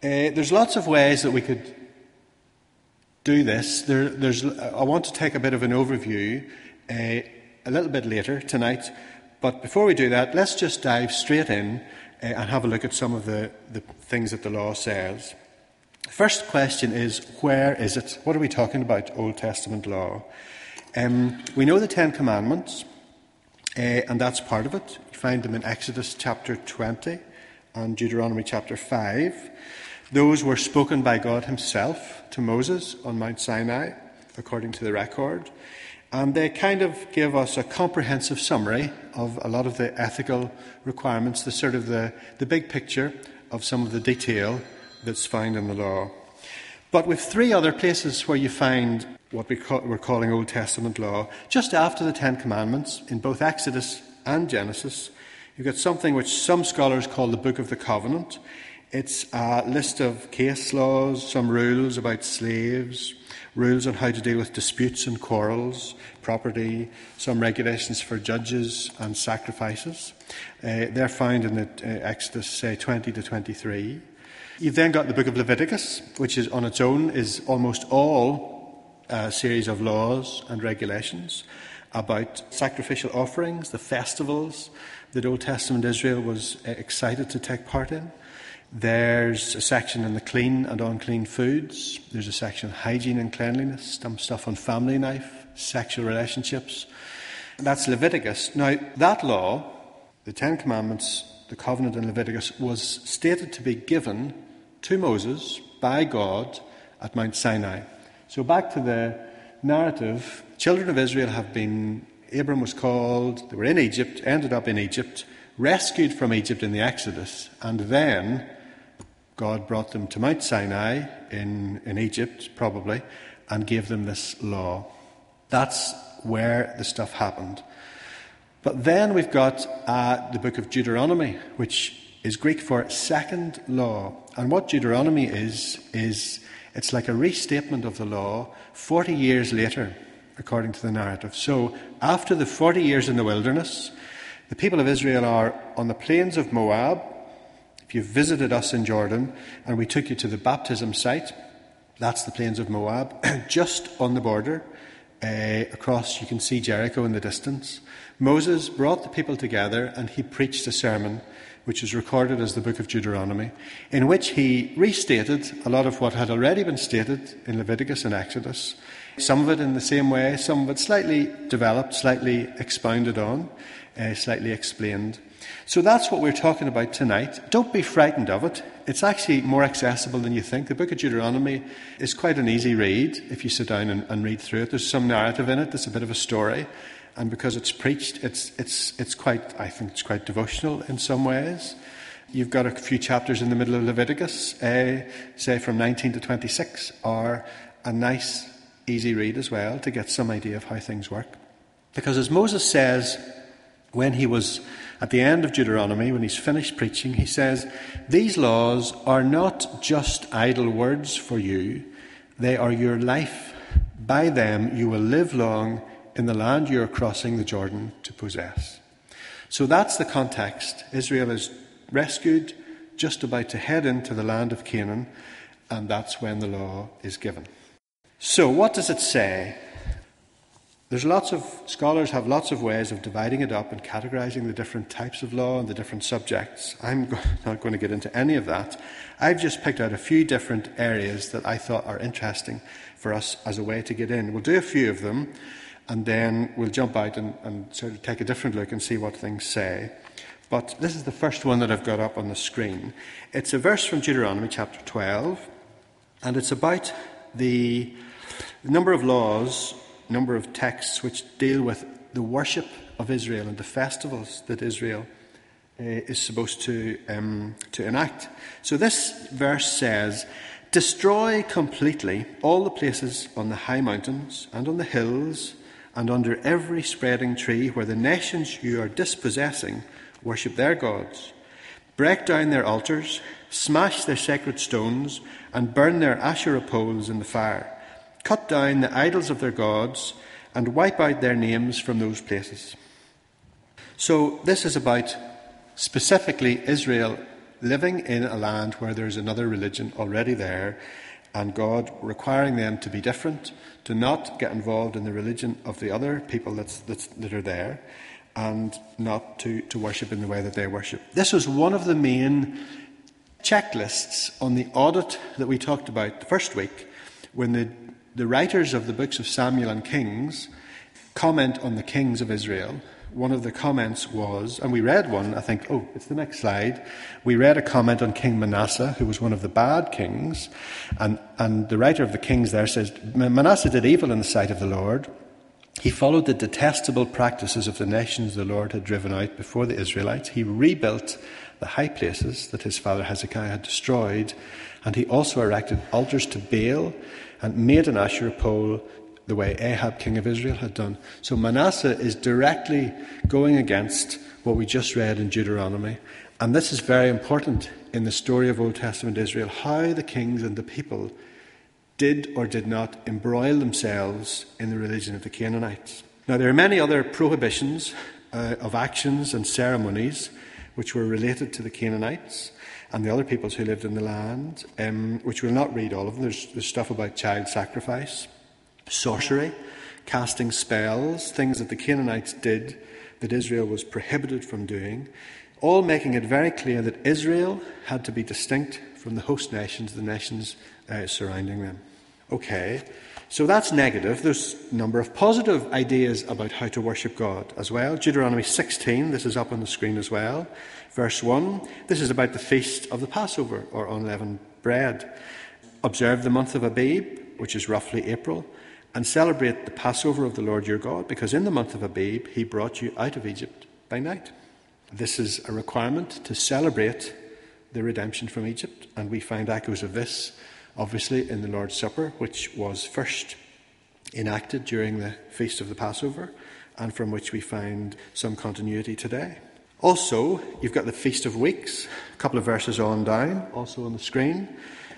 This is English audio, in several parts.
Uh, there's lots of ways that we could do this. There, there's, I want to take a bit of an overview uh, a little bit later tonight, but before we do that, let's just dive straight in uh, and have a look at some of the, the things that the law says. First question is where is it? What are we talking about, Old Testament law? Um, we know the Ten Commandments, uh, and that's part of it. You find them in Exodus chapter 20 and Deuteronomy chapter 5. Those were spoken by God Himself to Moses on Mount Sinai, according to the record. And they kind of give us a comprehensive summary of a lot of the ethical requirements, the sort of the, the big picture of some of the detail that's found in the law. But with three other places where you find what we call, we're calling Old Testament law, just after the Ten Commandments, in both Exodus and Genesis, you've got something which some scholars call the Book of the Covenant. It's a list of case laws, some rules about slaves, rules on how to deal with disputes and quarrels, property, some regulations for judges and sacrifices. Uh, they're found in the, uh, Exodus, say, 20 to 23. You've then got the book of Leviticus, which is on its own is almost all a uh, series of laws and regulations about sacrificial offerings, the festivals that Old Testament Israel was uh, excited to take part in. There's a section on the clean and unclean foods. There's a section on hygiene and cleanliness, some stuff on family life, sexual relationships. That's Leviticus. Now, that law, the Ten Commandments, the covenant in Leviticus, was stated to be given to Moses by God at Mount Sinai. So, back to the narrative children of Israel have been, Abram was called, they were in Egypt, ended up in Egypt, rescued from Egypt in the Exodus, and then God brought them to Mount Sinai in, in Egypt, probably, and gave them this law. That's where the stuff happened. But then we've got uh, the book of Deuteronomy, which is Greek for second law. And what Deuteronomy is, is it's like a restatement of the law 40 years later, according to the narrative. So, after the 40 years in the wilderness, the people of Israel are on the plains of Moab. If you've visited us in Jordan and we took you to the baptism site, that's the plains of Moab, just on the border. Uh, across, you can see Jericho in the distance. Moses brought the people together and he preached a sermon which is recorded as the book of Deuteronomy, in which he restated a lot of what had already been stated in Leviticus and Exodus. Some of it in the same way, some of it slightly developed, slightly expounded on, uh, slightly explained. So that's what we're talking about tonight. Don't be frightened of it. It's actually more accessible than you think. The book of Deuteronomy is quite an easy read if you sit down and, and read through it. There's some narrative in it, there's a bit of a story and because it's preached, it's, it's, it's quite, I think it's quite devotional in some ways. You've got a few chapters in the middle of Leviticus, uh, say from 19 to 26, are a nice, easy read as well to get some idea of how things work. Because as Moses says when he was at the end of Deuteronomy, when he's finished preaching, he says, These laws are not just idle words for you, they are your life. By them you will live long in the land you're crossing the Jordan to possess. So that's the context. Israel is rescued, just about to head into the land of Canaan, and that's when the law is given. So, what does it say? There's lots of scholars have lots of ways of dividing it up and categorizing the different types of law and the different subjects. I'm not going to get into any of that. I've just picked out a few different areas that I thought are interesting for us as a way to get in. We'll do a few of them and then we'll jump out and, and sort of take a different look and see what things say. But this is the first one that I've got up on the screen. It's a verse from Deuteronomy chapter 12, and it's about the number of laws, number of texts which deal with the worship of Israel and the festivals that Israel uh, is supposed to, um, to enact. So this verse says, Destroy completely all the places on the high mountains and on the hills and under every spreading tree where the nations you are dispossessing worship their gods. Break down their altars, smash their sacred stones, and burn their Asherah poles in the fire. Cut down the idols of their gods, and wipe out their names from those places. So, this is about specifically Israel living in a land where there's another religion already there, and God requiring them to be different, to not get involved in the religion of the other people that's, that's, that are there, and not to, to worship in the way that they worship. This was one of the main checklists on the audit that we talked about the first week when the, the writers of the books of Samuel and Kings comment on the kings of Israel one of the comments was, and we read one, I think, oh, it's the next slide. We read a comment on King Manasseh, who was one of the bad kings. And, and the writer of the Kings there says Manasseh did evil in the sight of the Lord. He followed the detestable practices of the nations the Lord had driven out before the Israelites. He rebuilt the high places that his father Hezekiah had destroyed. And he also erected altars to Baal and made an Asherah pole the way Ahab, king of Israel, had done. So Manasseh is directly going against what we just read in Deuteronomy. And this is very important in the story of Old Testament Israel how the kings and the people did or did not embroil themselves in the religion of the Canaanites. Now, there are many other prohibitions uh, of actions and ceremonies which were related to the Canaanites and the other peoples who lived in the land, um, which we'll not read all of them. There's, there's stuff about child sacrifice sorcery, casting spells, things that the Canaanites did that Israel was prohibited from doing, all making it very clear that Israel had to be distinct from the host nations, the nations uh, surrounding them. Okay, so that's negative. There's a number of positive ideas about how to worship God as well. Deuteronomy 16, this is up on the screen as well. Verse 1, this is about the feast of the Passover or unleavened bread. Observe the month of Abib, which is roughly April and celebrate the Passover of the Lord your God, because in the month of Abib he brought you out of Egypt by night. This is a requirement to celebrate the redemption from Egypt, and we find echoes of this, obviously, in the Lord's Supper, which was first enacted during the feast of the Passover, and from which we find some continuity today. Also, you've got the Feast of Weeks, a couple of verses on down, also on the screen.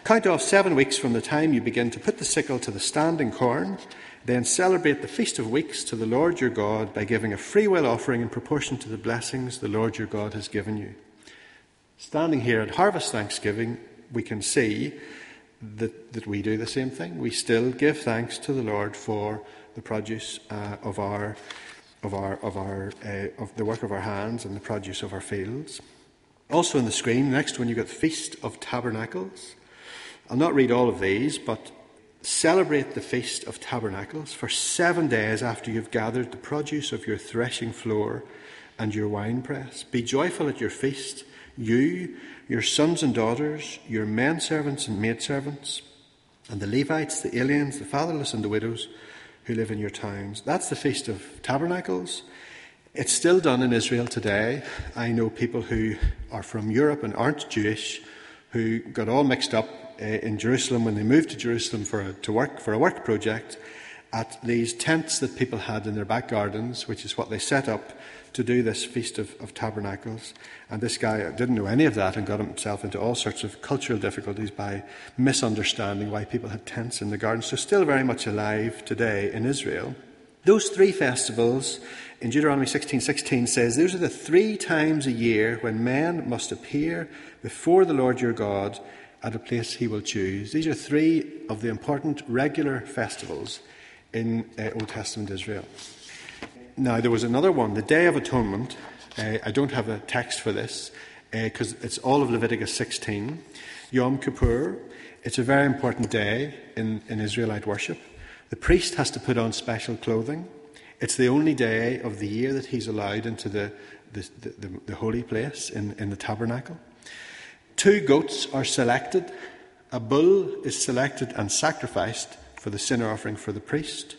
Count off seven weeks from the time you begin to put the sickle to the standing corn. Then celebrate the Feast of Weeks to the Lord your God by giving a freewill offering in proportion to the blessings the Lord your God has given you. Standing here at Harvest Thanksgiving, we can see that, that we do the same thing. We still give thanks to the Lord for the produce uh, of our of our of our uh, of the work of our hands and the produce of our fields. Also on the screen, next one you got the Feast of Tabernacles. I'll not read all of these, but celebrate the Feast of Tabernacles for seven days after you've gathered the produce of your threshing floor and your winepress. Be joyful at your feast, you, your sons and daughters, your men servants and maidservants, and the Levites, the aliens, the fatherless, and the widows who live in your towns. That's the Feast of Tabernacles. It's still done in Israel today. I know people who are from Europe and aren't Jewish who got all mixed up uh, in Jerusalem when they moved to Jerusalem for a, to work for a work project at these tents that people had in their back gardens, which is what they set up to do this Feast of, of, Tabernacles. And this guy didn't know any of that and got himself into all sorts of cultural difficulties by misunderstanding why people had tents in the garden. So, still very much alive today in Israel. Those three festivals in Deuteronomy 16:16 16 says, Those are the three times a year when men must appear before the Lord your God at a place he will choose. These are three of the important regular festivals in uh, Old Testament Israel. Now, there was another one, the Day of Atonement. Uh, I don't have a text for this because uh, it's all of Leviticus 16. Yom Kippur, it's a very important day in, in Israelite worship. The priest has to put on special clothing. It's the only day of the year that he's allowed into the, the, the, the holy place in, in the tabernacle. Two goats are selected. A bull is selected and sacrificed for the sin offering for the priest.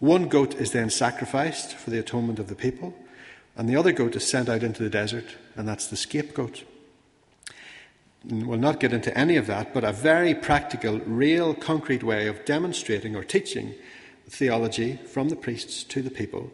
One goat is then sacrificed for the atonement of the people, and the other goat is sent out into the desert, and that's the scapegoat. We'll not get into any of that, but a very practical, real, concrete way of demonstrating or teaching theology from the priests to the people.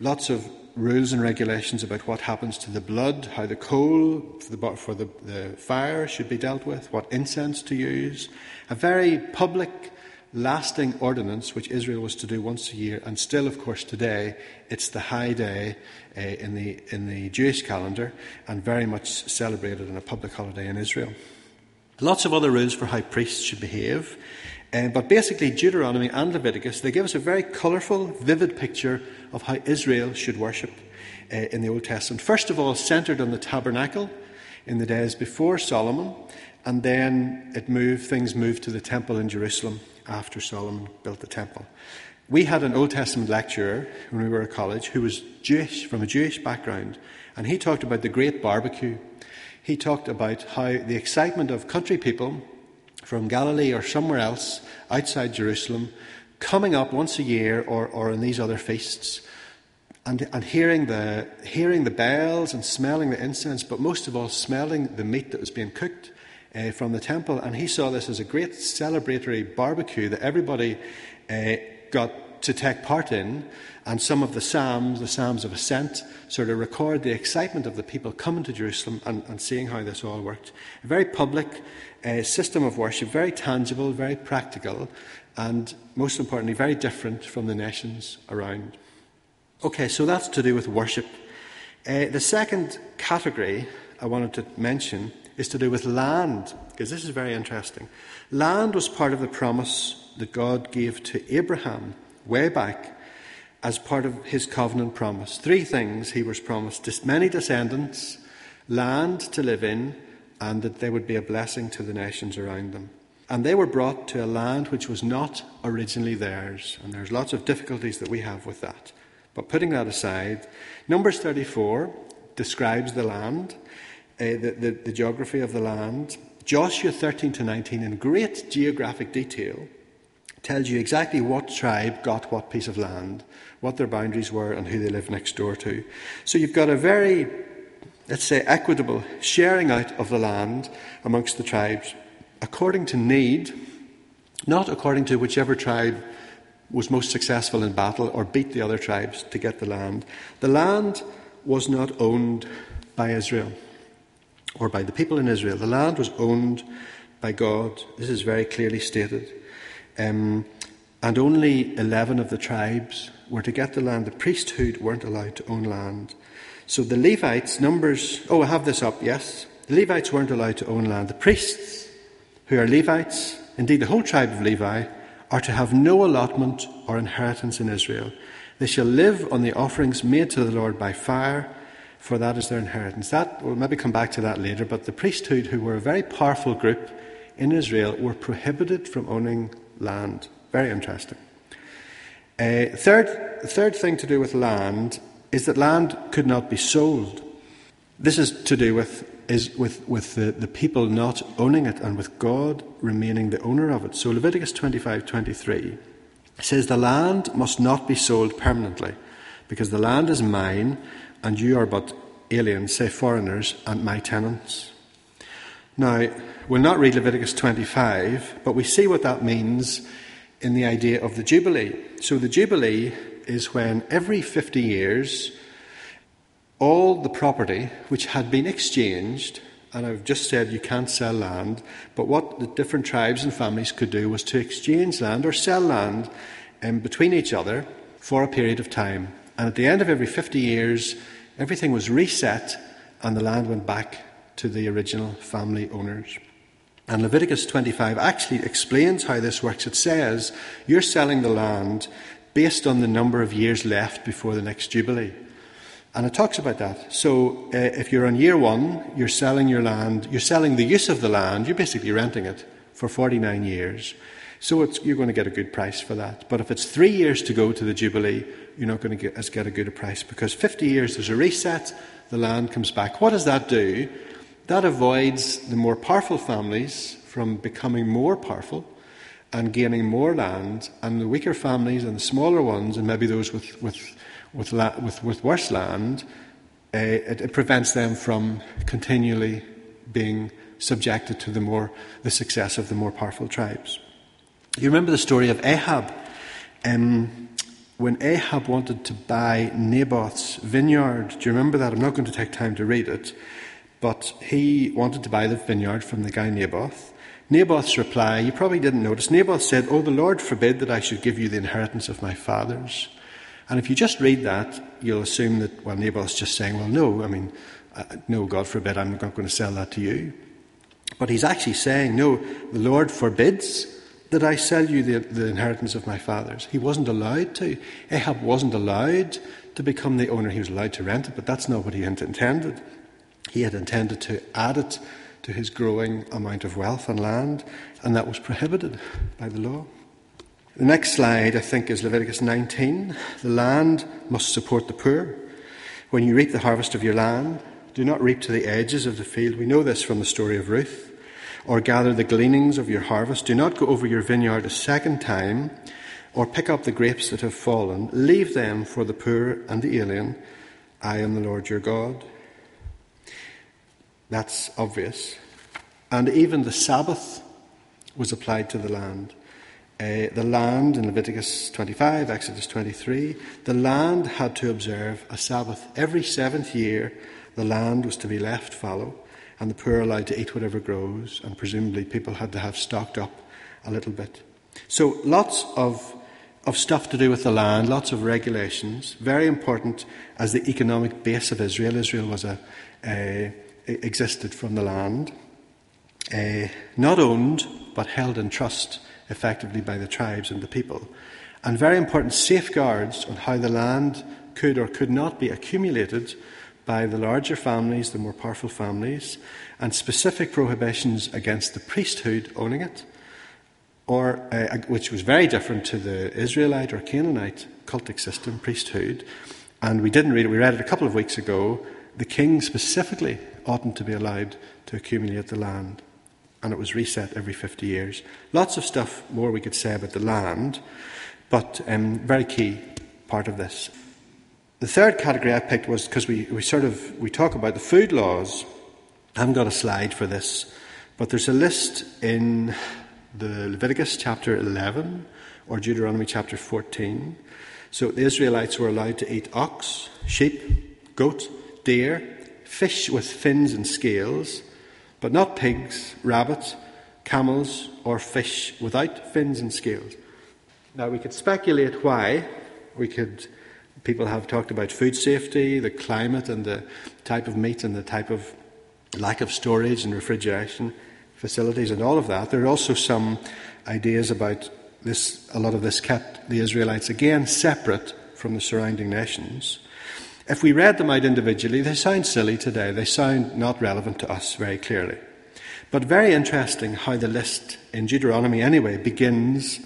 Lots of rules and regulations about what happens to the blood, how the coal for, the, for the, the fire should be dealt with, what incense to use. A very public, lasting ordinance which Israel was to do once a year, and still, of course, today it's the high day uh, in, the, in the Jewish calendar and very much celebrated on a public holiday in Israel. Lots of other rules for how priests should behave, uh, but basically, Deuteronomy and Leviticus they give us a very colourful, vivid picture of how Israel should worship uh, in the Old Testament. First of all, centred on the tabernacle in the days before Solomon, and then it moved, things moved to the temple in Jerusalem after Solomon built the temple. We had an Old Testament lecturer when we were at college who was Jewish, from a Jewish background, and he talked about the great barbecue. He talked about how the excitement of country people from Galilee or somewhere else outside Jerusalem coming up once a year or, or in these other feasts and, and hearing, the, hearing the bells and smelling the incense, but most of all, smelling the meat that was being cooked uh, from the temple, and he saw this as a great celebratory barbecue that everybody uh, got to take part in. And some of the Psalms, the Psalms of Ascent, sort of record the excitement of the people coming to Jerusalem and, and seeing how this all worked. A very public uh, system of worship, very tangible, very practical, and most importantly, very different from the nations around. Okay, so that's to do with worship. Uh, the second category I wanted to mention is to do with land, because this is very interesting. Land was part of the promise that God gave to Abraham way back as part of his covenant promise. Three things he was promised many descendants, land to live in, and that they would be a blessing to the nations around them. And they were brought to a land which was not originally theirs. And there's lots of difficulties that we have with that. But putting that aside, Numbers 34 describes the land Uh, the, the, the geography of the land. Joshua 13 to 19, in great geographic detail, tells you exactly what tribe got what piece of land, what their boundaries were, and who they lived next door to. So you've got a very, let's say, equitable sharing out of the land amongst the tribes according to need, not according to whichever tribe was most successful in battle or beat the other tribes to get the land. The land was not owned by Israel or by the people in Israel. The land was owned by God. This is very clearly stated. Um, and only 11 of the tribes were to get the land. The priesthood weren't allowed to own land. So the Levites, numbers, oh, I have this up, yes. The Levites weren't allowed to own land. The priests, who are Levites, indeed the whole tribe of Levi, are to have no allotment or inheritance in Israel. They shall live on the offerings made to the Lord by fire for that is their inheritance. That we'll maybe come back to that later, but the priesthood, who were a very powerful group in Israel, were prohibited from owning land. Very interesting. Uh, third, third thing to do with land is that land could not be sold. This is to do with is with, with the, the people not owning it and with God remaining the owner of it. So Leviticus twenty five twenty three says, The land must not be sold permanently, because the land is mine and you are but aliens, say foreigners, and my tenants. Now, we'll not read Leviticus 25, but we see what that means in the idea of the Jubilee. So, the Jubilee is when every 50 years, all the property which had been exchanged, and I've just said you can't sell land, but what the different tribes and families could do was to exchange land or sell land um, between each other for a period of time. And at the end of every 50 years, everything was reset and the land went back to the original family owners. And Leviticus 25 actually explains how this works. It says you're selling the land based on the number of years left before the next Jubilee. And it talks about that. So uh, if you're on year one, you're selling your land, you're selling the use of the land, you're basically renting it for 49 years. So you're going to get a good price for that. But if it's three years to go to the Jubilee, you're not going to get, as get a good price because 50 years there's a reset, the land comes back. What does that do? That avoids the more powerful families from becoming more powerful and gaining more land, and the weaker families and the smaller ones, and maybe those with, with, with, la- with, with worse land, uh, it, it prevents them from continually being subjected to the more the success of the more powerful tribes. You remember the story of Ahab. Um, when Ahab wanted to buy Naboth's vineyard, do you remember that? I'm not going to take time to read it, but he wanted to buy the vineyard from the guy Naboth. Naboth's reply, you probably didn't notice. Naboth said, Oh, the Lord forbid that I should give you the inheritance of my fathers. And if you just read that, you'll assume that, well, Naboth's just saying, Well, no, I mean, uh, no, God forbid, I'm not going to sell that to you. But he's actually saying, No, the Lord forbids that I sell you the, the inheritance of my fathers. He wasn't allowed to. Ahab wasn't allowed to become the owner. He was allowed to rent it, but that's not what he had intended. He had intended to add it to his growing amount of wealth and land, and that was prohibited by the law. The next slide, I think, is Leviticus 19. The land must support the poor. When you reap the harvest of your land, do not reap to the edges of the field. We know this from the story of Ruth. Or gather the gleanings of your harvest. Do not go over your vineyard a second time, or pick up the grapes that have fallen. Leave them for the poor and the alien. I am the Lord your God. That's obvious. And even the Sabbath was applied to the land. Uh, the land in Leviticus 25, Exodus 23, the land had to observe a Sabbath. Every seventh year, the land was to be left fallow, and the poor allowed to eat whatever grows, and presumably people had to have stocked up a little bit. So, lots of, of stuff to do with the land, lots of regulations, very important as the economic base of Israel. Israel was a, a existed from the land, uh, not owned but held in trust effectively by the tribes and the people, and very important safeguards on how the land could or could not be accumulated by the larger families, the more powerful families, and specific prohibitions against the priesthood owning it, or uh, which was very different to the Israelite or Canaanite cultic system, priesthood. And we didn't read it, we read it a couple of weeks ago. The king specifically oughtn't to be allowed to accumulate the land. And it was reset every 50 years. Lots of stuff more we could say about the land, but um, very key part of this. The third category I picked was because we, we sort of we talk about the food laws. I haven't got a slide for this, but there's a list in the Leviticus chapter 11 or Deuteronomy chapter 14. So the Israelites were allowed to eat ox, sheep, goat, deer, fish with fins and scales, but not pigs, rabbits, camels, or fish without fins and scales. Now, we could speculate why. We could, people have talked about food safety, the climate, and the type of meat, and the type of lack of storage and refrigeration facilities, and all of that. There are also some ideas about this, a lot of this kept the Israelites again separate from the surrounding nations. If we read them out individually, they sound silly today. They sound not relevant to us very clearly. But very interesting how the list in Deuteronomy, anyway, begins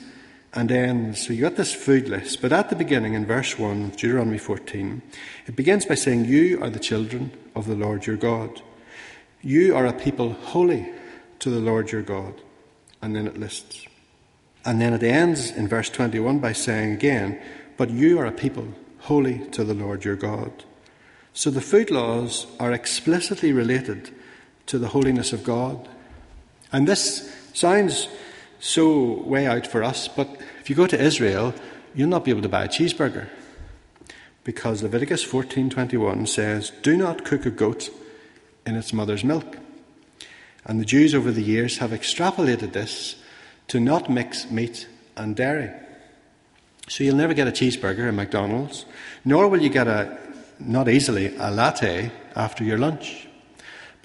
and ends. So you got this food list, but at the beginning, in verse 1 of Deuteronomy 14, it begins by saying, You are the children of the Lord your God. You are a people holy to the Lord your God. And then it lists. And then it ends in verse 21 by saying again, But you are a people holy to the Lord your God. So the food laws are explicitly related to the holiness of God. And this sounds so way out for us, but if you go to Israel, you'll not be able to buy a cheeseburger. Because Leviticus 14:21 says, "Do not cook a goat in its mother's milk." And the Jews over the years have extrapolated this to not mix meat and dairy. So you'll never get a cheeseburger at McDonald's, nor will you get a, not easily, a latte after your lunch.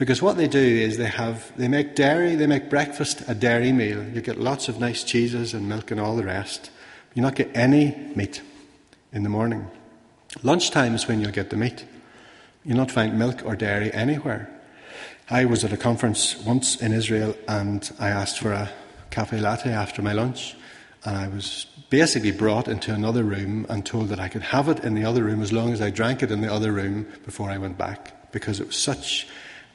Because what they do is they have, they make dairy, they make breakfast a dairy meal. You get lots of nice cheeses and milk and all the rest. You not get any meat in the morning. Lunchtime is when you'll get the meat. You'll not find milk or dairy anywhere. I was at a conference once in Israel and I asked for a cafe latte after my lunch. And I was basically brought into another room and told that I could have it in the other room as long as I drank it in the other room before I went back, because it was such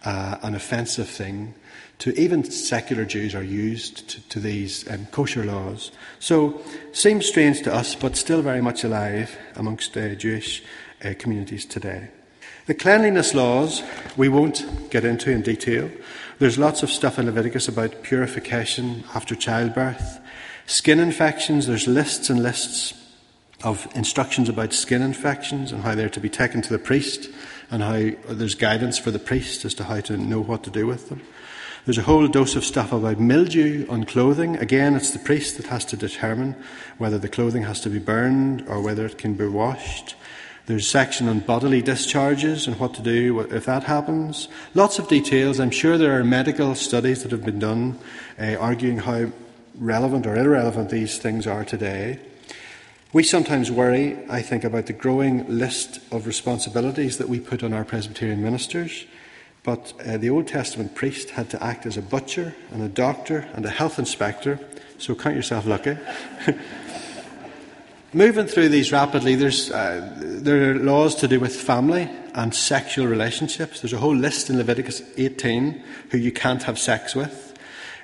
uh, an offensive thing to even secular Jews are used to, to these um, kosher laws. So, seems strange to us, but still very much alive amongst uh, Jewish uh, communities today. The cleanliness laws we won't get into in detail. There's lots of stuff in Leviticus about purification after childbirth. Skin infections, there's lists and lists of instructions about skin infections and how they're to be taken to the priest and how there's guidance for the priest as to how to know what to do with them. There's a whole dose of stuff about mildew on clothing. Again, it's the priest that has to determine whether the clothing has to be burned or whether it can be washed. There's a section on bodily discharges and what to do if that happens. Lots of details. I'm sure there are medical studies that have been done uh, arguing how relevant or irrelevant these things are today. We sometimes worry, I think, about the growing list of responsibilities that we put on our Presbyterian ministers. But uh, the Old Testament priest had to act as a butcher and a doctor and a health inspector, so count yourself lucky. Moving through these rapidly, there's, uh, there are laws to do with family and sexual relationships. There's a whole list in Leviticus 18 who you can't have sex with.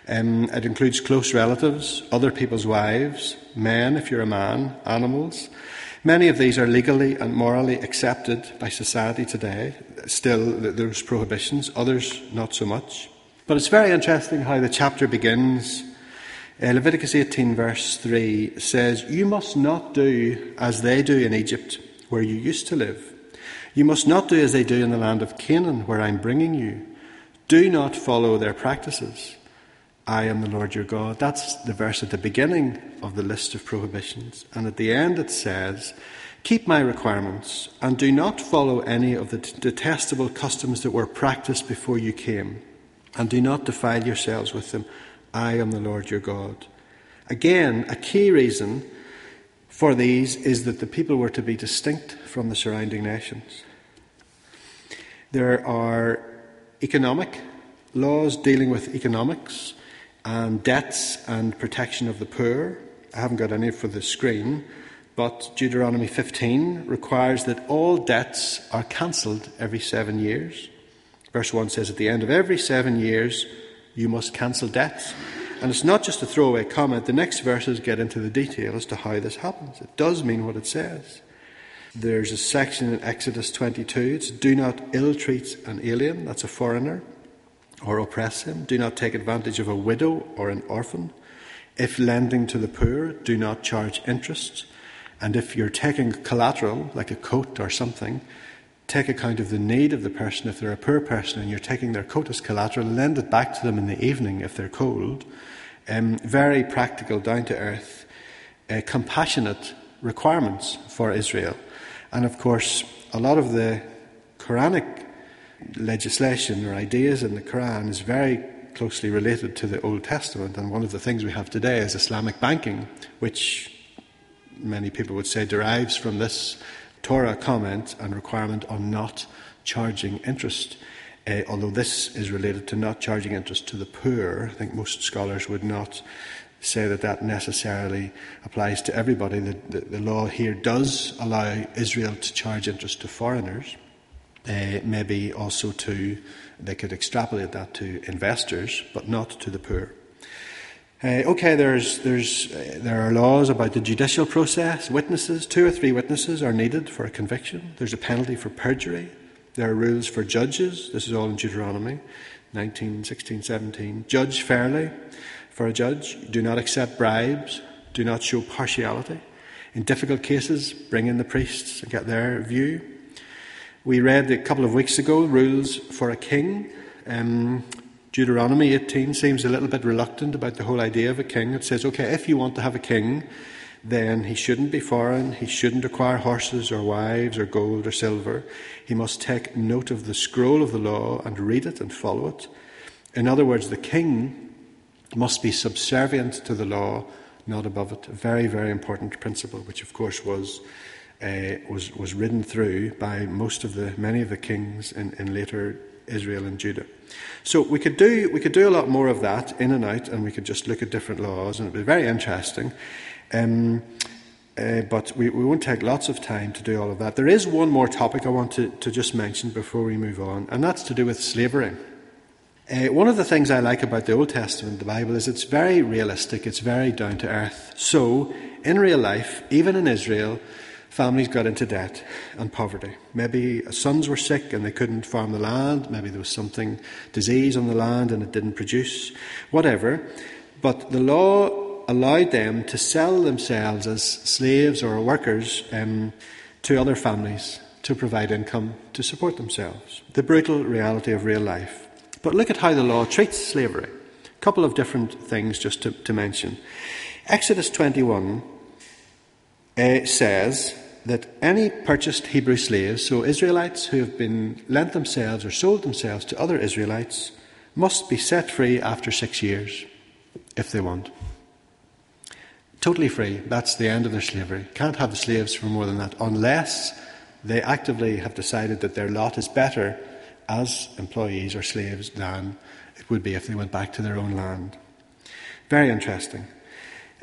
Um, it includes close relatives, other people's wives, men if you're a man, animals. Many of these are legally and morally accepted by society today. Still, there's prohibitions, others not so much. But it's very interesting how the chapter begins. Uh, Leviticus 18, verse 3 says, You must not do as they do in Egypt, where you used to live. You must not do as they do in the land of Canaan, where I'm bringing you. Do not follow their practices. I am the Lord your God. That's the verse at the beginning of the list of prohibitions. And at the end it says, Keep my requirements and do not follow any of the detestable customs that were practiced before you came, and do not defile yourselves with them. I am the Lord your God. Again, a key reason for these is that the people were to be distinct from the surrounding nations. There are economic laws dealing with economics and debts and protection of the poor. I haven't got any for the screen, but Deuteronomy 15 requires that all debts are cancelled every seven years. Verse 1 says, At the end of every seven years, you must cancel debts. And it's not just a throwaway comment. The next verses get into the detail as to how this happens. It does mean what it says. There's a section in Exodus 22. It's do not ill treat an alien, that's a foreigner or oppress him. Do not take advantage of a widow or an orphan. If lending to the poor, do not charge interest. And if you're taking collateral, like a coat or something, take account of the need of the person. If they're a poor person and you're taking their coat as collateral, lend it back to them in the evening if they're cold. Um, very practical, down to earth, uh, compassionate requirements for Israel. And of course, a lot of the Quranic legislation or ideas in the Quran is very closely related to the Old Testament. And one of the things we have today is Islamic banking, which many people would say derives from this Torah comment and requirement on not charging interest. Uh, although this is related to not charging interest to the poor, I think most scholars would not say that that necessarily applies to everybody. The, the, the law here does allow Israel to charge interest to foreigners uh, maybe also to, they could extrapolate that to investors, but not to the poor. Uh, okay, there's, there's, uh, there are laws about the judicial process. Witnesses, two or three witnesses are needed for a conviction. There's a penalty for perjury. There are rules for judges. This is all in Deuteronomy 19, 16, 17. Judge fairly for a judge. Do not accept bribes. Do not show partiality. In difficult cases, bring in the priests and get their view. We read a couple of weeks ago rules for a king. Um, Deuteronomy 18 seems a little bit reluctant about the whole idea of a king. It says, okay, if you want to have a king, then he shouldn't be foreign, he shouldn't acquire horses or wives or gold or silver. He must take note of the scroll of the law and read it and follow it. In other words, the king must be subservient to the law, not above it. A very, very important principle, which of course was uh, was, was ridden through by most of the, many of the kings in, in later Israel and Judah. So we could, do, we could do a lot more of that in and out, and we could just look at different laws, and it would be very interesting. Um, uh, but we, we won't take lots of time to do all of that. There is one more topic I want to, to just mention before we move on, and that's to do with slavery. Uh, one of the things I like about the Old Testament, the Bible, is it's very realistic, it's very down to earth. So, in real life, even in Israel, families got into debt and poverty. Maybe sons were sick and they couldn't farm the land. Maybe there was something, disease on the land and it didn't produce. Whatever. But the law allowed them to sell themselves as slaves or workers um, to other families to provide income to support themselves. The brutal reality of real life. But look at how the law treats slavery. A couple of different things just to, to mention. Exodus 21 uh, says that any purchased Hebrew slaves, so Israelites who have been lent themselves or sold themselves to other Israelites, must be set free after six years if they want. Totally free. That's the end of their slavery. Can't have the slaves for more than that unless they actively have decided that their lot is better as employees or slaves than it would be if they went back to their own land. Very interesting.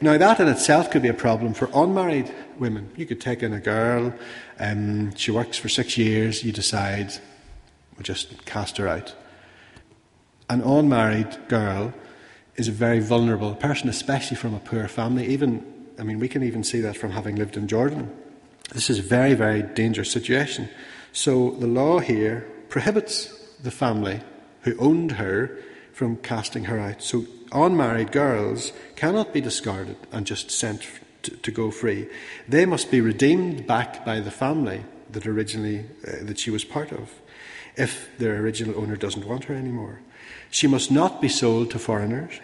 Now, that in itself could be a problem for unmarried women. You could take in a girl, um, she works for six years, you decide, we'll just cast her out. An unmarried girl is a very vulnerable person, especially from a poor family. Even, I mean, we can even see that from having lived in Jordan. This is a very, very dangerous situation. So the law here prohibits the family who owned her from casting her out. So unmarried girls cannot be discarded and just sent to, to go free. They must be redeemed back by the family that originally uh, that she was part of, if their original owner doesn't want her anymore. She must not be sold to foreigners,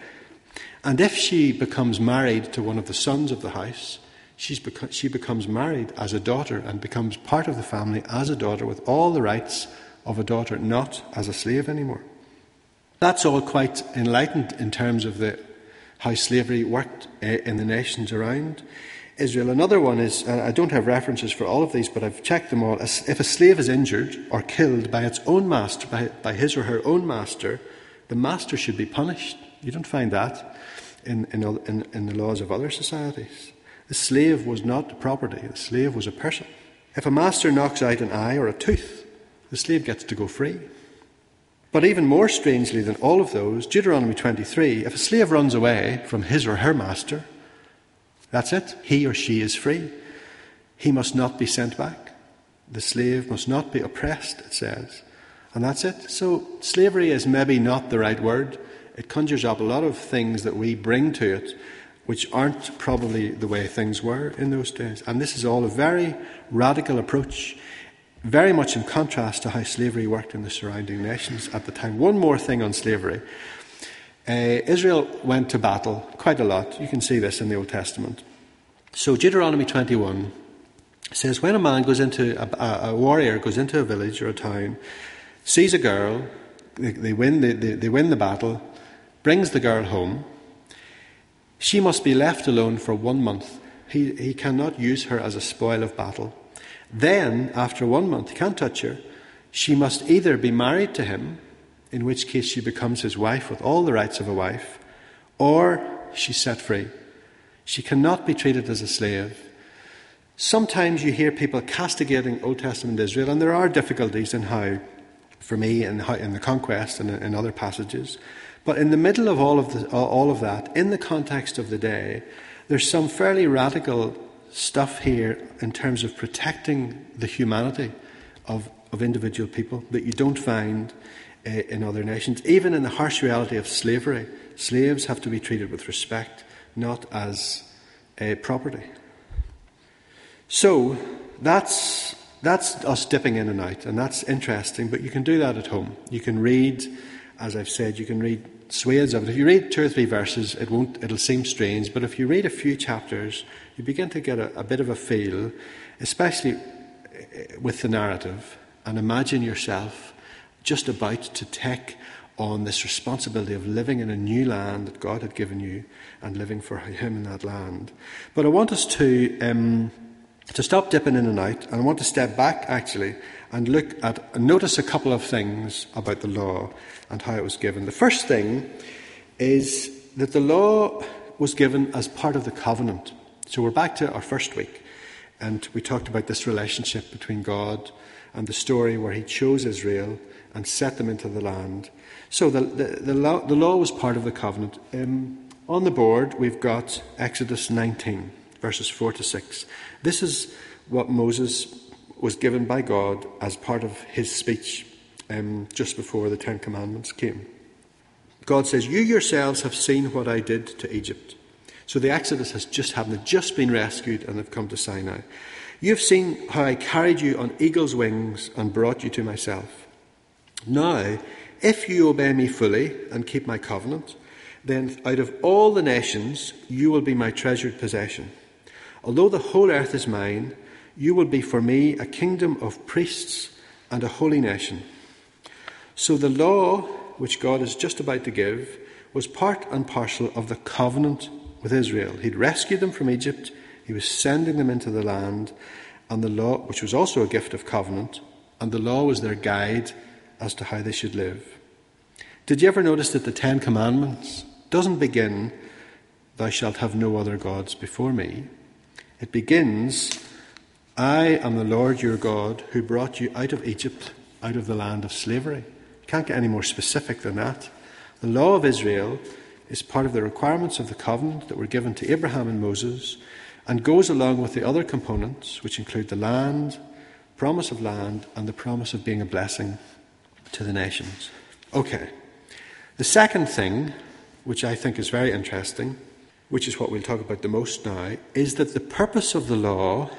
and if she becomes married to one of the sons of the house, beco- she becomes married as a daughter and becomes part of the family as a daughter with all the rights of a daughter, not as a slave anymore. That's all quite enlightened in terms of the, how slavery worked eh, in the nations around Israel. Another one is I don't have references for all of these, but I've checked them all. If a slave is injured or killed by its own master, by, by his or her own master, the master should be punished. You don't find that in, in, in, in the laws of other societies. The slave was not property, the slave was a person. If a master knocks out an eye or a tooth, the slave gets to go free. But even more strangely than all of those, Deuteronomy 23 if a slave runs away from his or her master, that's it. He or she is free. He must not be sent back. The slave must not be oppressed, it says. And that's it. So, slavery is maybe not the right word. It conjures up a lot of things that we bring to it which aren't probably the way things were in those days. And this is all a very radical approach very much in contrast to how slavery worked in the surrounding nations at the time. One more thing on slavery. Uh, Israel went to battle quite a lot. You can see this in the Old Testament. So Deuteronomy 21 says when a man goes into, a, a warrior goes into a village or a town, sees a girl, they, they win the, they, they win the battle, brings the girl home, she must be left alone for one month. He, he cannot use her as a spoil of battle. Then, after one month, he can't touch her. She must either be married to him, in which case she becomes his wife with all the rights of a wife, or she's set free. She cannot be treated as a slave. Sometimes you hear people castigating Old Testament Israel, and there are difficulties in how, for me, in, how, in the conquest and in other passages. But in the middle of all of, the, all of that, in the context of the day, there's some fairly radical stuff here in terms of protecting the humanity of, of individual people that you don't find uh, in other nations. Even in the harsh reality of slavery, slaves have to be treated with respect, not as uh, property. So that's that's us dipping in and out, and that's interesting. But you can do that at home. You can read, as I've said, you can read swathes of it. If you read two or three verses, it won't. It'll seem strange. But if you read a few chapters, you begin to get a, a bit of a feel, especially eh, with the narrative, and imagine yourself just about to take on this responsibility of living in a new land that God had given you and living for Him in that land. But I want us to um, to stop dipping in and out, and I want to step back actually and look at and notice a couple of things about the law and how it was given. The first thing is that the law was given as part of the covenant. So we're back to our first week, and we talked about this relationship between God and the story where He chose Israel and set them into the land. So the, the, the, law, the law, was part of the covenant. Um, on the board, we've got Exodus 19, verses 4 to 6. This is what Moses was given by God as part of his speech um, just before the Ten Commandments came. God says, You yourselves have seen what I did to Egypt so the Exodus has just happened. They've just been rescued and they've come to Sinai. You've seen how I carried you on eagle's wings and brought you to myself. Now, If you obey me fully and keep my covenant, then out of all the nations you will be my treasured possession. Although the whole earth is mine, you will be for me a kingdom of priests and a holy nation. So the law which God is just about to give was part and parcel of the covenant with Israel. He'd rescued them from Egypt, he was sending them into the land, and the law, which was also a gift of covenant, and the law was their guide as to how they should live. Did you ever notice that the Ten Commandments doesn't begin, Thou shalt have no other gods before me? It begins, I am the Lord your God who brought you out of Egypt, out of the land of slavery. You can't get any more specific than that. The law of Israel is part of the requirements of the covenant that were given to Abraham and Moses and goes along with the other components, which include the land, promise of land, and the promise of being a blessing to the nations. Okay. The second thing, which I think is very interesting, which is what we'll talk about the most now, is that the purpose of the law,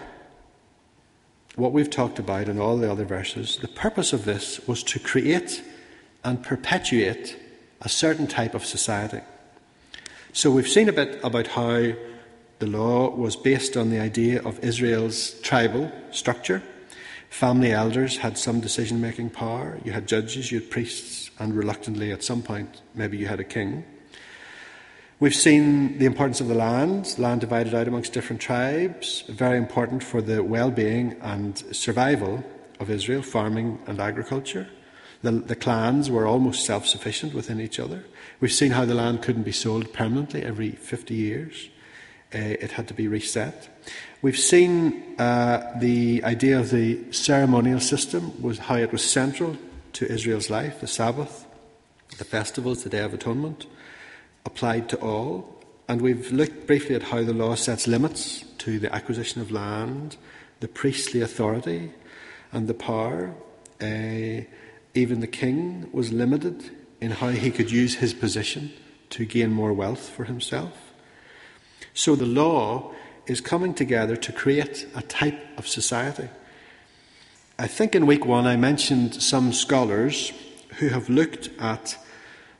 what we've talked about in all the other verses, the purpose of this was to create and perpetuate a certain type of society. So we've seen a bit about how the law was based on the idea of Israel's tribal structure. Family elders had some decision making power. You had judges, you had priests, and reluctantly, at some point, maybe you had a king. We've seen the importance of the land, land divided out amongst different tribes, very important for the well being and survival of Israel, farming and agriculture. The, the clans were almost self sufficient within each other. We've seen how the land couldn't be sold permanently every 50 years, uh, it had to be reset. We've seen uh, the idea of the ceremonial system, was how it was central to Israel's life, the Sabbath, the festivals, the Day of Atonement applied to all. And we've looked briefly at how the law sets limits to the acquisition of land, the priestly authority, and the power. Uh, even the king was limited in how he could use his position to gain more wealth for himself. So the law is coming together to create a type of society. I think in week one I mentioned some scholars who have looked at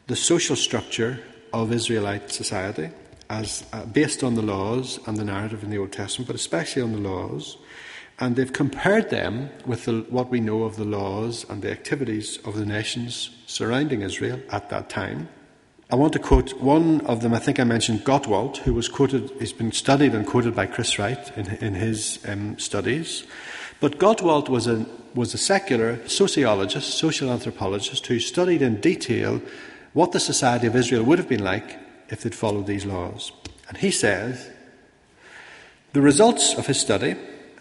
the social structure of Israelite society as uh, based on the laws and the narrative in the Old Testament, but especially on the laws. And they've compared them with the, what we know of the laws and the activities of the nations surrounding Israel at that time. I want to quote one of them. I think I mentioned Gottwald, who was quoted, he's been studied and quoted by Chris Wright in, in his um, studies. But Gottwald was a, was a secular sociologist, social anthropologist, who studied in detail what the society of Israel would have been like if they'd followed these laws. And he says the results of his study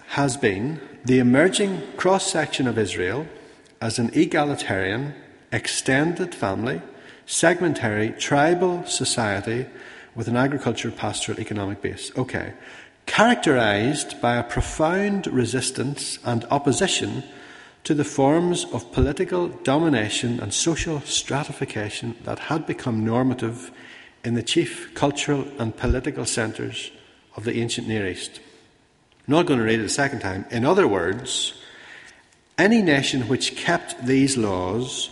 has been the emerging cross section of Israel as an egalitarian, extended family, segmentary, tribal society with an agriculture, pastoral, economic base. Okay. Characterized by a profound resistance and opposition to the forms of political domination and social stratification that had become normative in the chief cultural and political centres of the ancient Near East. Not going to read it a second time. In other words, any nation which kept these laws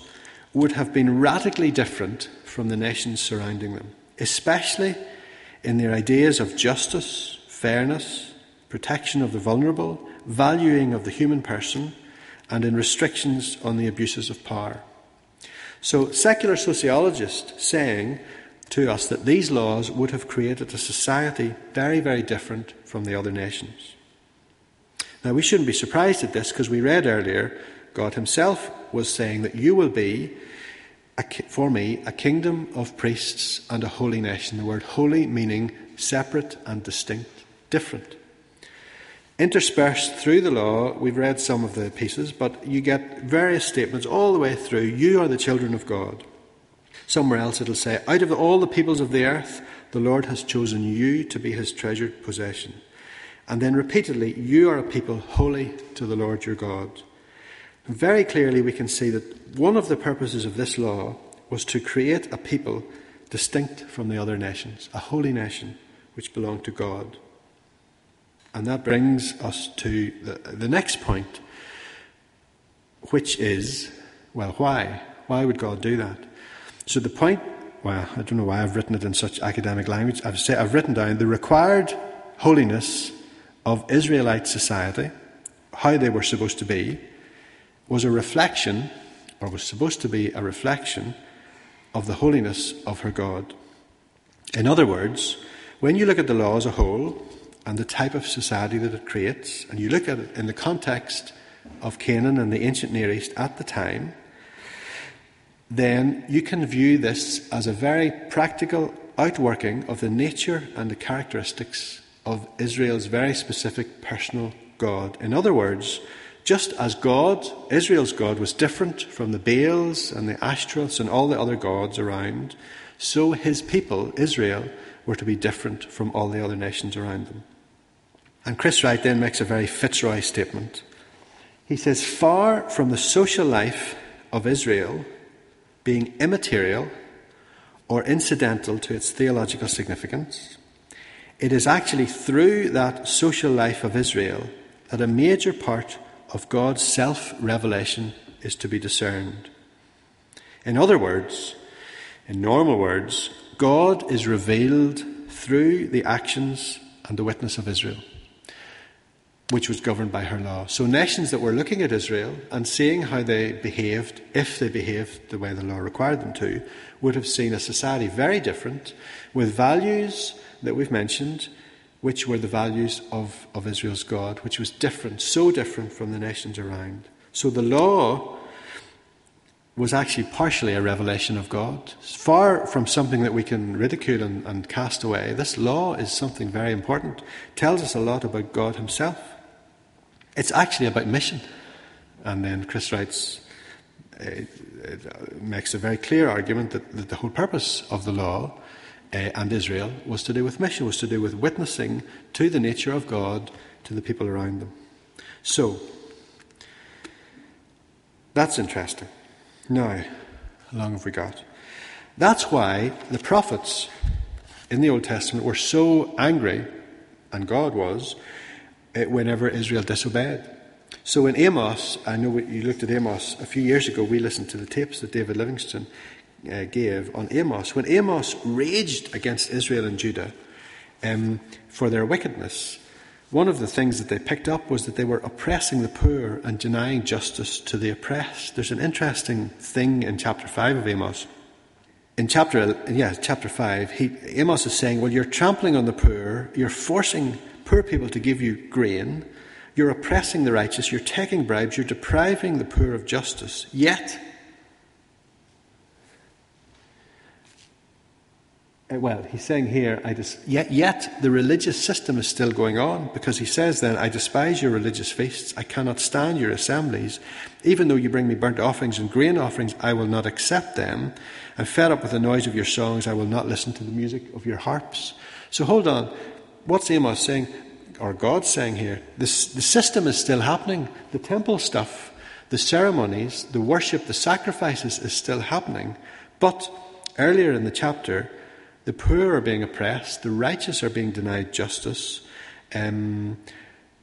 would have been radically different from the nations surrounding them, especially in their ideas of justice, fairness, protection of the vulnerable, valuing of the human person, and in restrictions on the abuses of power. So, secular sociologists saying to us that these laws would have created a society very, very different from the other nations. Now, we shouldn't be surprised at this because we read earlier God Himself was saying that you will be, for me, a kingdom of priests and a holy nation. The word holy meaning separate and distinct, different. Interspersed through the law, we've read some of the pieces, but you get various statements all the way through. You are the children of God. Somewhere else it'll say, Out of all the peoples of the earth, the Lord has chosen you to be his treasured possession. And then repeatedly, You are a people holy to the Lord your God. Very clearly, we can see that one of the purposes of this law was to create a people distinct from the other nations, a holy nation which belonged to God. And that brings us to the, the next point, which is well, why? Why would God do that? So the point, well, I don't know why I've written it in such academic language. I've, say, I've written down the required holiness of Israelite society, how they were supposed to be, was a reflection, or was supposed to be a reflection, of the holiness of her God. In other words, when you look at the law as a whole and the type of society that it creates, and you look at it in the context of Canaan and the ancient Near East at the time, then you can view this as a very practical outworking of the nature and the characteristics of Israel's very specific personal God. In other words, just as God, Israel's God, was different from the Baals and the Ashtoreths and all the other gods around, so his people, Israel, were to be different from all the other nations around them. And Chris Wright then makes a very Fitzroy statement. He says, Far from the social life of Israel being immaterial or incidental to its theological significance, it is actually through that social life of Israel that a major part of God's self revelation is to be discerned. In other words, in normal words, God is revealed through the actions and the witness of Israel, which was governed by her law. So, nations that were looking at Israel and seeing how they behaved, if they behaved the way the law required them to, would have seen a society very different, with values that we've mentioned, which were the values of, of Israel's God, which was different, so different from the nations around. So, the law was actually partially a revelation of God. Far from something that we can ridicule and, and, cast away, this law is something very important. It tells us a lot about God Himself. It's actually about mission. And then Chris Wright's uh, makes a very clear argument that, that, the whole purpose of the law uh, and Israel was to do with mission, was to do with witnessing to the nature of God to the people around them. So, that's interesting. Now, how long have we got? That's why the prophets in the Old Testament were so angry, and God was, eh, whenever Israel disobeyed. So in Amos, I know you looked at Amos a few years ago, we listened to the tapes that David Livingstone uh, gave on Amos. When Amos raged against Israel and Judah um, for their wickedness, one of the things that they picked up was that they were oppressing the poor and denying justice to the oppressed. There's an interesting thing in chapter 5 of Amos. In chapter, yeah, chapter 5, he, Amos is saying, Well, you're trampling on the poor, you're forcing poor people to give you grain, you're oppressing the righteous, you're taking bribes, you're depriving the poor of justice. Yet, Uh, well, he's saying here, I dis- yet, yet the religious system is still going on because he says then, I despise your religious feasts. I cannot stand your assemblies. Even though you bring me burnt offerings and grain offerings, I will not accept them. I'm fed up with the noise of your songs. I will not listen to the music of your harps. So hold on. What's Amos saying, or God saying here? This, the system is still happening. The temple stuff, the ceremonies, the worship, the sacrifices is still happening. But earlier in the chapter, the poor are being oppressed, the righteous are being denied justice, um,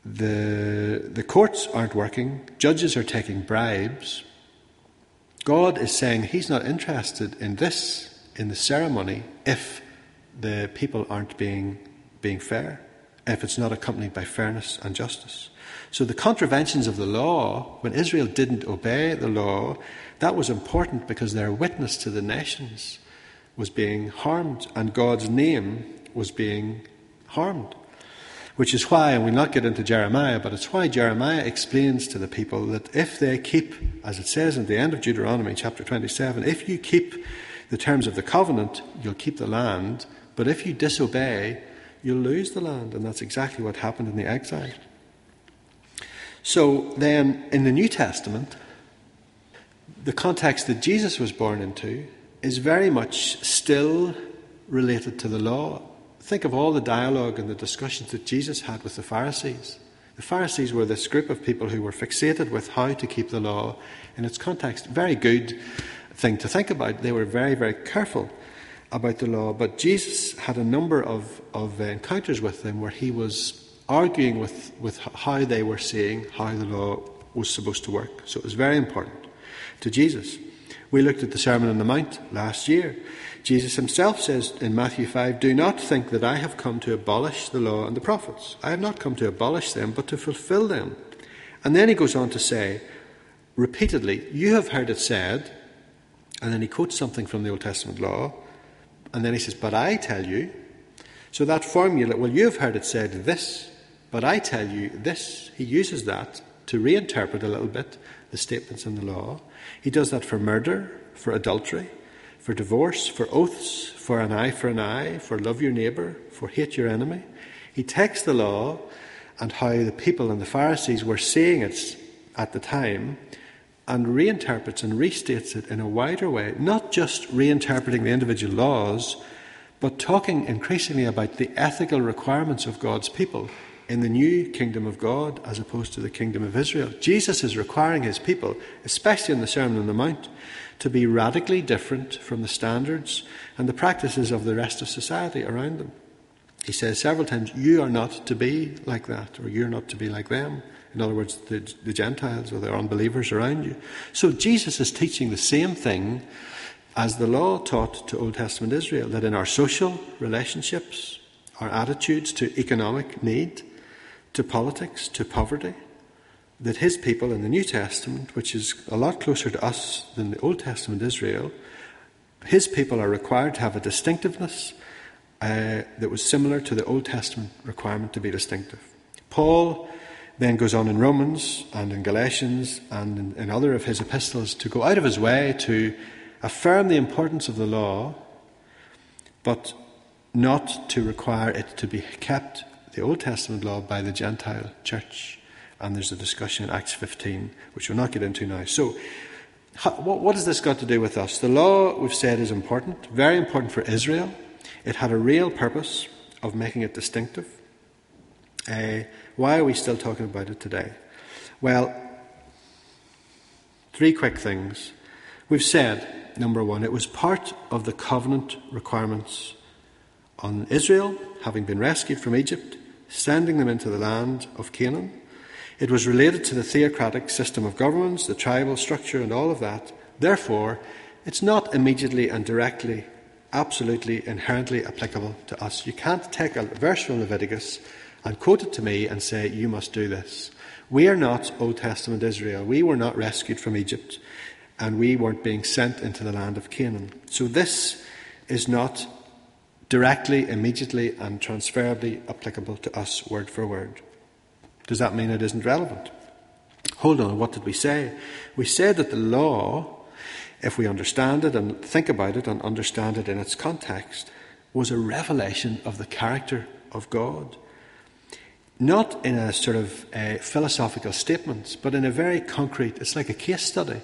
the, the courts aren't working, judges are taking bribes. God is saying He's not interested in this, in the ceremony, if the people aren't being, being fair, if it's not accompanied by fairness and justice. So the contraventions of the law, when Israel didn't obey the law, that was important because they're witness to the nations was being harmed and God's name was being harmed. Which is why, and we'll not get into Jeremiah, but it's why Jeremiah explains to the people that if they keep, as it says at the end of Deuteronomy chapter 27, if you keep the terms of the covenant, you'll keep the land, but if you disobey, you'll lose the land. And that's exactly what happened in the exile. So then, in the New Testament, the context that Jesus was born into is very much still related to the law. Think of all the dialogue and the discussions that Jesus had with the Pharisees. The Pharisees were this group of people who were fixated with how to keep the law in its context. Very good thing to think about. They were very, very careful about the law. But Jesus had a number of, of encounters with them where he was arguing with, with how they were seeing how the law was supposed to work. So it was very important to Jesus. We looked at the Sermon on the Mount last year. Jesus himself says in Matthew 5 Do not think that I have come to abolish the law and the prophets. I have not come to abolish them, but to fulfill them. And then he goes on to say, repeatedly, You have heard it said, and then he quotes something from the Old Testament law, and then he says, But I tell you. So that formula, well, you have heard it said this, but I tell you this. He uses that to reinterpret a little bit the statements in the law. He does that for murder, for adultery, for divorce, for oaths, for an eye for an eye, for love your neighbour, for hate your enemy. He takes the law and how the people and the Pharisees were seeing it at the time and reinterprets and restates it in a wider way, not just reinterpreting the individual laws, but talking increasingly about the ethical requirements of God's people in the new kingdom of God as opposed to the kingdom of Israel. Jesus is requiring his people, especially in the Sermon on the Mount, to be radically different from the standards and the practices of the rest of society around them. He says several times, You are not to be like that, or you're not to be like them. In other words, the, the Gentiles or the unbelievers around you. So Jesus is teaching the same thing as the law taught to Old Testament Israel that in our social relationships, our attitudes to economic need, to politics, to poverty, that his people in the New Testament, which is a lot closer to us than the Old Testament Israel, his people are required to have a distinctiveness uh, that was similar to the Old Testament requirement to be distinctive. Paul then goes on in Romans and in Galatians and in, in other of his epistles to go out of his way to affirm the importance of the law, but not to require it to be kept, the Old Testament law, by the Gentile church and there's a discussion in Acts 15, which we'll not get into now. So, what has this got to do with us? The law, we've said, is important, very important for Israel. It had a real purpose of making it distinctive. Uh, why are we still talking about it today? Well, three quick things. We've said, number one, it was part of the covenant requirements on Israel, having been rescued from Egypt, sending them into the land of Canaan. It was related to the theocratic system of governments, the tribal structure, and all of that. Therefore, it's not immediately and directly, absolutely, inherently applicable to us. You can't take a verse from Leviticus and quote it to me and say, You must do this. We are not Old Testament Israel. We were not rescued from Egypt, and we weren't being sent into the land of Canaan. So this is not directly, immediately, and transferably applicable to us word for word. Does that mean it isn't relevant? Hold on, what did we say? We said that the law, if we understand it and think about it and understand it in its context, was a revelation of the character of God. Not in a sort of uh, philosophical statements, but in a very concrete, it's like a case study.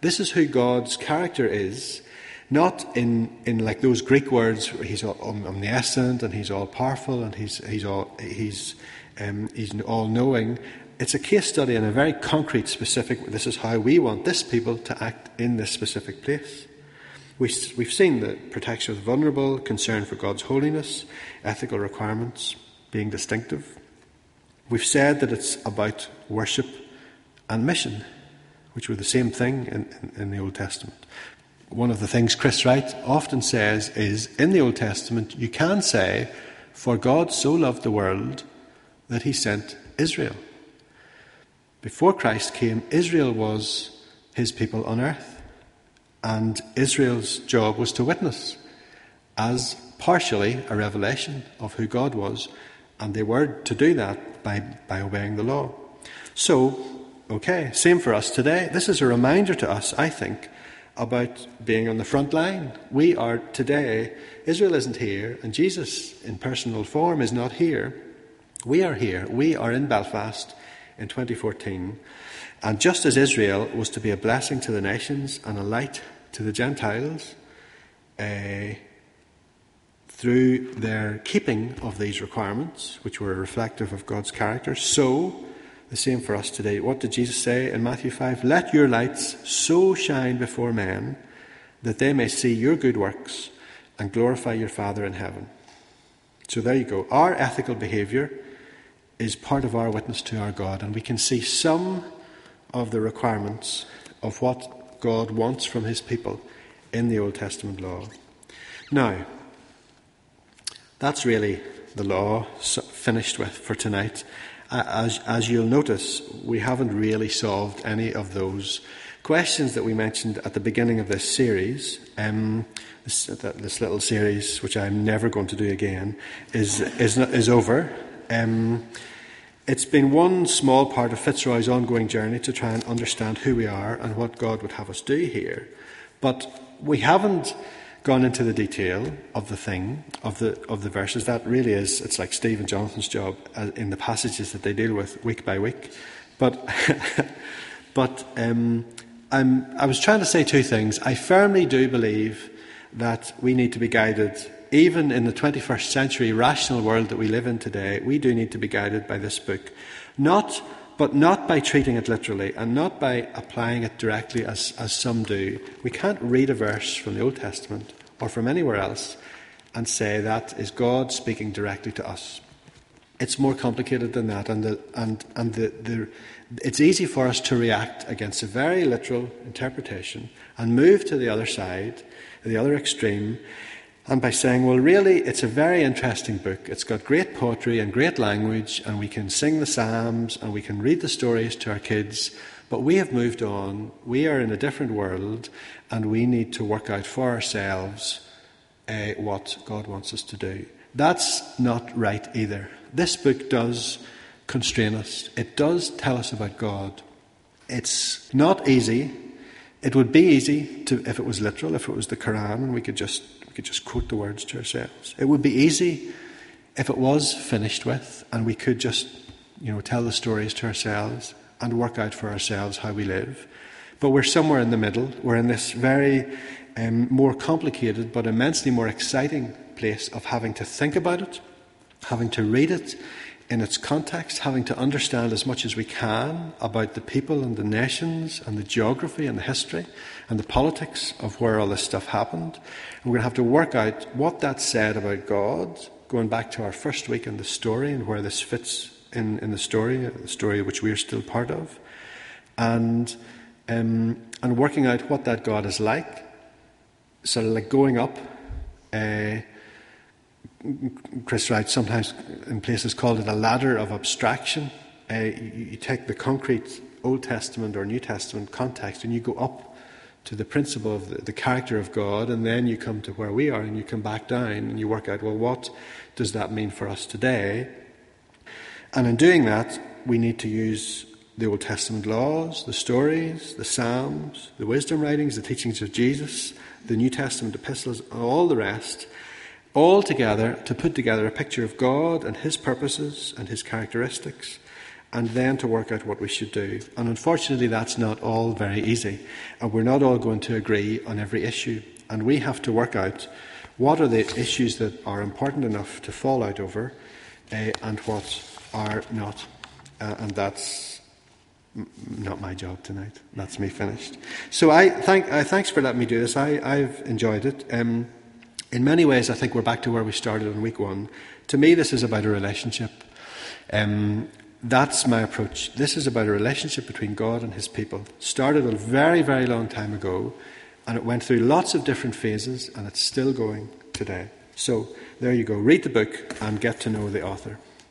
This is who God's character is, not in, in like those Greek words, he's omniscient and he's all powerful and he's, he's, all, he's um, he's all knowing. It's a case study and a very concrete, specific. This is how we want this people to act in this specific place. We, we've seen the protection of the vulnerable, concern for God's holiness, ethical requirements, being distinctive. We've said that it's about worship and mission, which were the same thing in, in, in, the Old Testament. One of the things Chris Wright often says is in the Old Testament, you can say, For God so loved the world that he sent Israel. Before Christ came, Israel was his people on earth, and Israel's job was to witness as partially a revelation of who God was, and they were to do that by, by obeying the law. So, okay, same for us today. This is a reminder to us, I think, about being on the front line. We are today, Israel isn't here, and Jesus in personal form is not here. We are here, we are in Belfast in 2014, and just as Israel was to be a blessing to the nations and a light to the Gentiles uh, through their keeping of these requirements, which were reflective of God's character, so the same for us today. What did Jesus say in Matthew 5? Let your lights so shine before men that they may see your good works and glorify your Father in heaven. So there you go. Our ethical behaviour is part of our witness to our God, and we can see some of the requirements of what God wants from his people in the Old Testament law. Now, that's really the law finished with for tonight. As, as you'll notice, we haven't really solved any of those questions that we mentioned at the beginning of this series. Um, this, this, little series, which I'm never going to do again, is, is, is over. Um, it's been one small part of Fitzroy's ongoing journey to try and understand who we are and what God would have us do here. But we haven't gone into the detail of the thing, of the, of the verses. That really is, it's like Steve and Jonathan's job uh, in the passages that they deal with week by week. But, but um, i was trying to say two things. I firmly do believe that we need to be guided, even in the 21st century rational world that we live in today, we do need to be guided by this book. Not but not by treating it literally and not by applying it directly as, as some do. We can't read a verse from the Old Testament or from anywhere else and say that is God speaking directly to us. It's more complicated than that, and, the, and, and the, the, it's easy for us to react against a very literal interpretation and move to the other side, the other extreme, and by saying, well, really, it's a very interesting book. It's got great poetry and great language, and we can sing the Psalms and we can read the stories to our kids, but we have moved on. We are in a different world, and we need to work out for ourselves uh, what God wants us to do. That's not right either. This book does constrain us, it does tell us about God. It's not easy. It would be easy to, if it was literal, if it was the Quran, and we could just we could just quote the words to ourselves. It would be easy if it was finished with, and we could just, you know, tell the stories to ourselves and work out for ourselves how we live. But we're somewhere in the middle. We're in this very um, more complicated but immensely more exciting place of having to think about it, having to read it in its context, having to understand as much as we can about the people and the nations and the geography and the history and the politics of where all this stuff happened. And we're going to have to work out what that said about God, going back to our first week in the story and where this fits in, in the story, the story which we are still part of, and, um, and working out what that God is like, of like going up. Uh, Chris Wright sometimes in places called it a ladder of abstraction. Uh, you, you, take the concrete Old Testament or New Testament context and you go up to the principle of the, the, character of God, and then you come to where we are and you come back down and you work out, well, what does that mean for us today? And in doing that, we need to use the Old Testament laws, the stories, the Psalms, the wisdom writings, the teachings of Jesus, the New Testament epistles, and all the rest, all together to put together a picture of God and His purposes and His characteristics, and then to work out what we should do. And unfortunately, that's not all very easy, and we're not all going to agree on every issue. And we have to work out what are the issues that are important enough to fall out over, uh, and what are not. Uh, and that's not my job tonight. That's me finished. So I thank uh, thanks for letting me do this. I, I've enjoyed it. Um, in many ways, I think we're back to where we started in week one. To me, this is about a relationship. Um, that's my approach. This is about a relationship between God and His people. Started a very, very long time ago, and it went through lots of different phases, and it's still going today. So there you go. Read the book and get to know the author.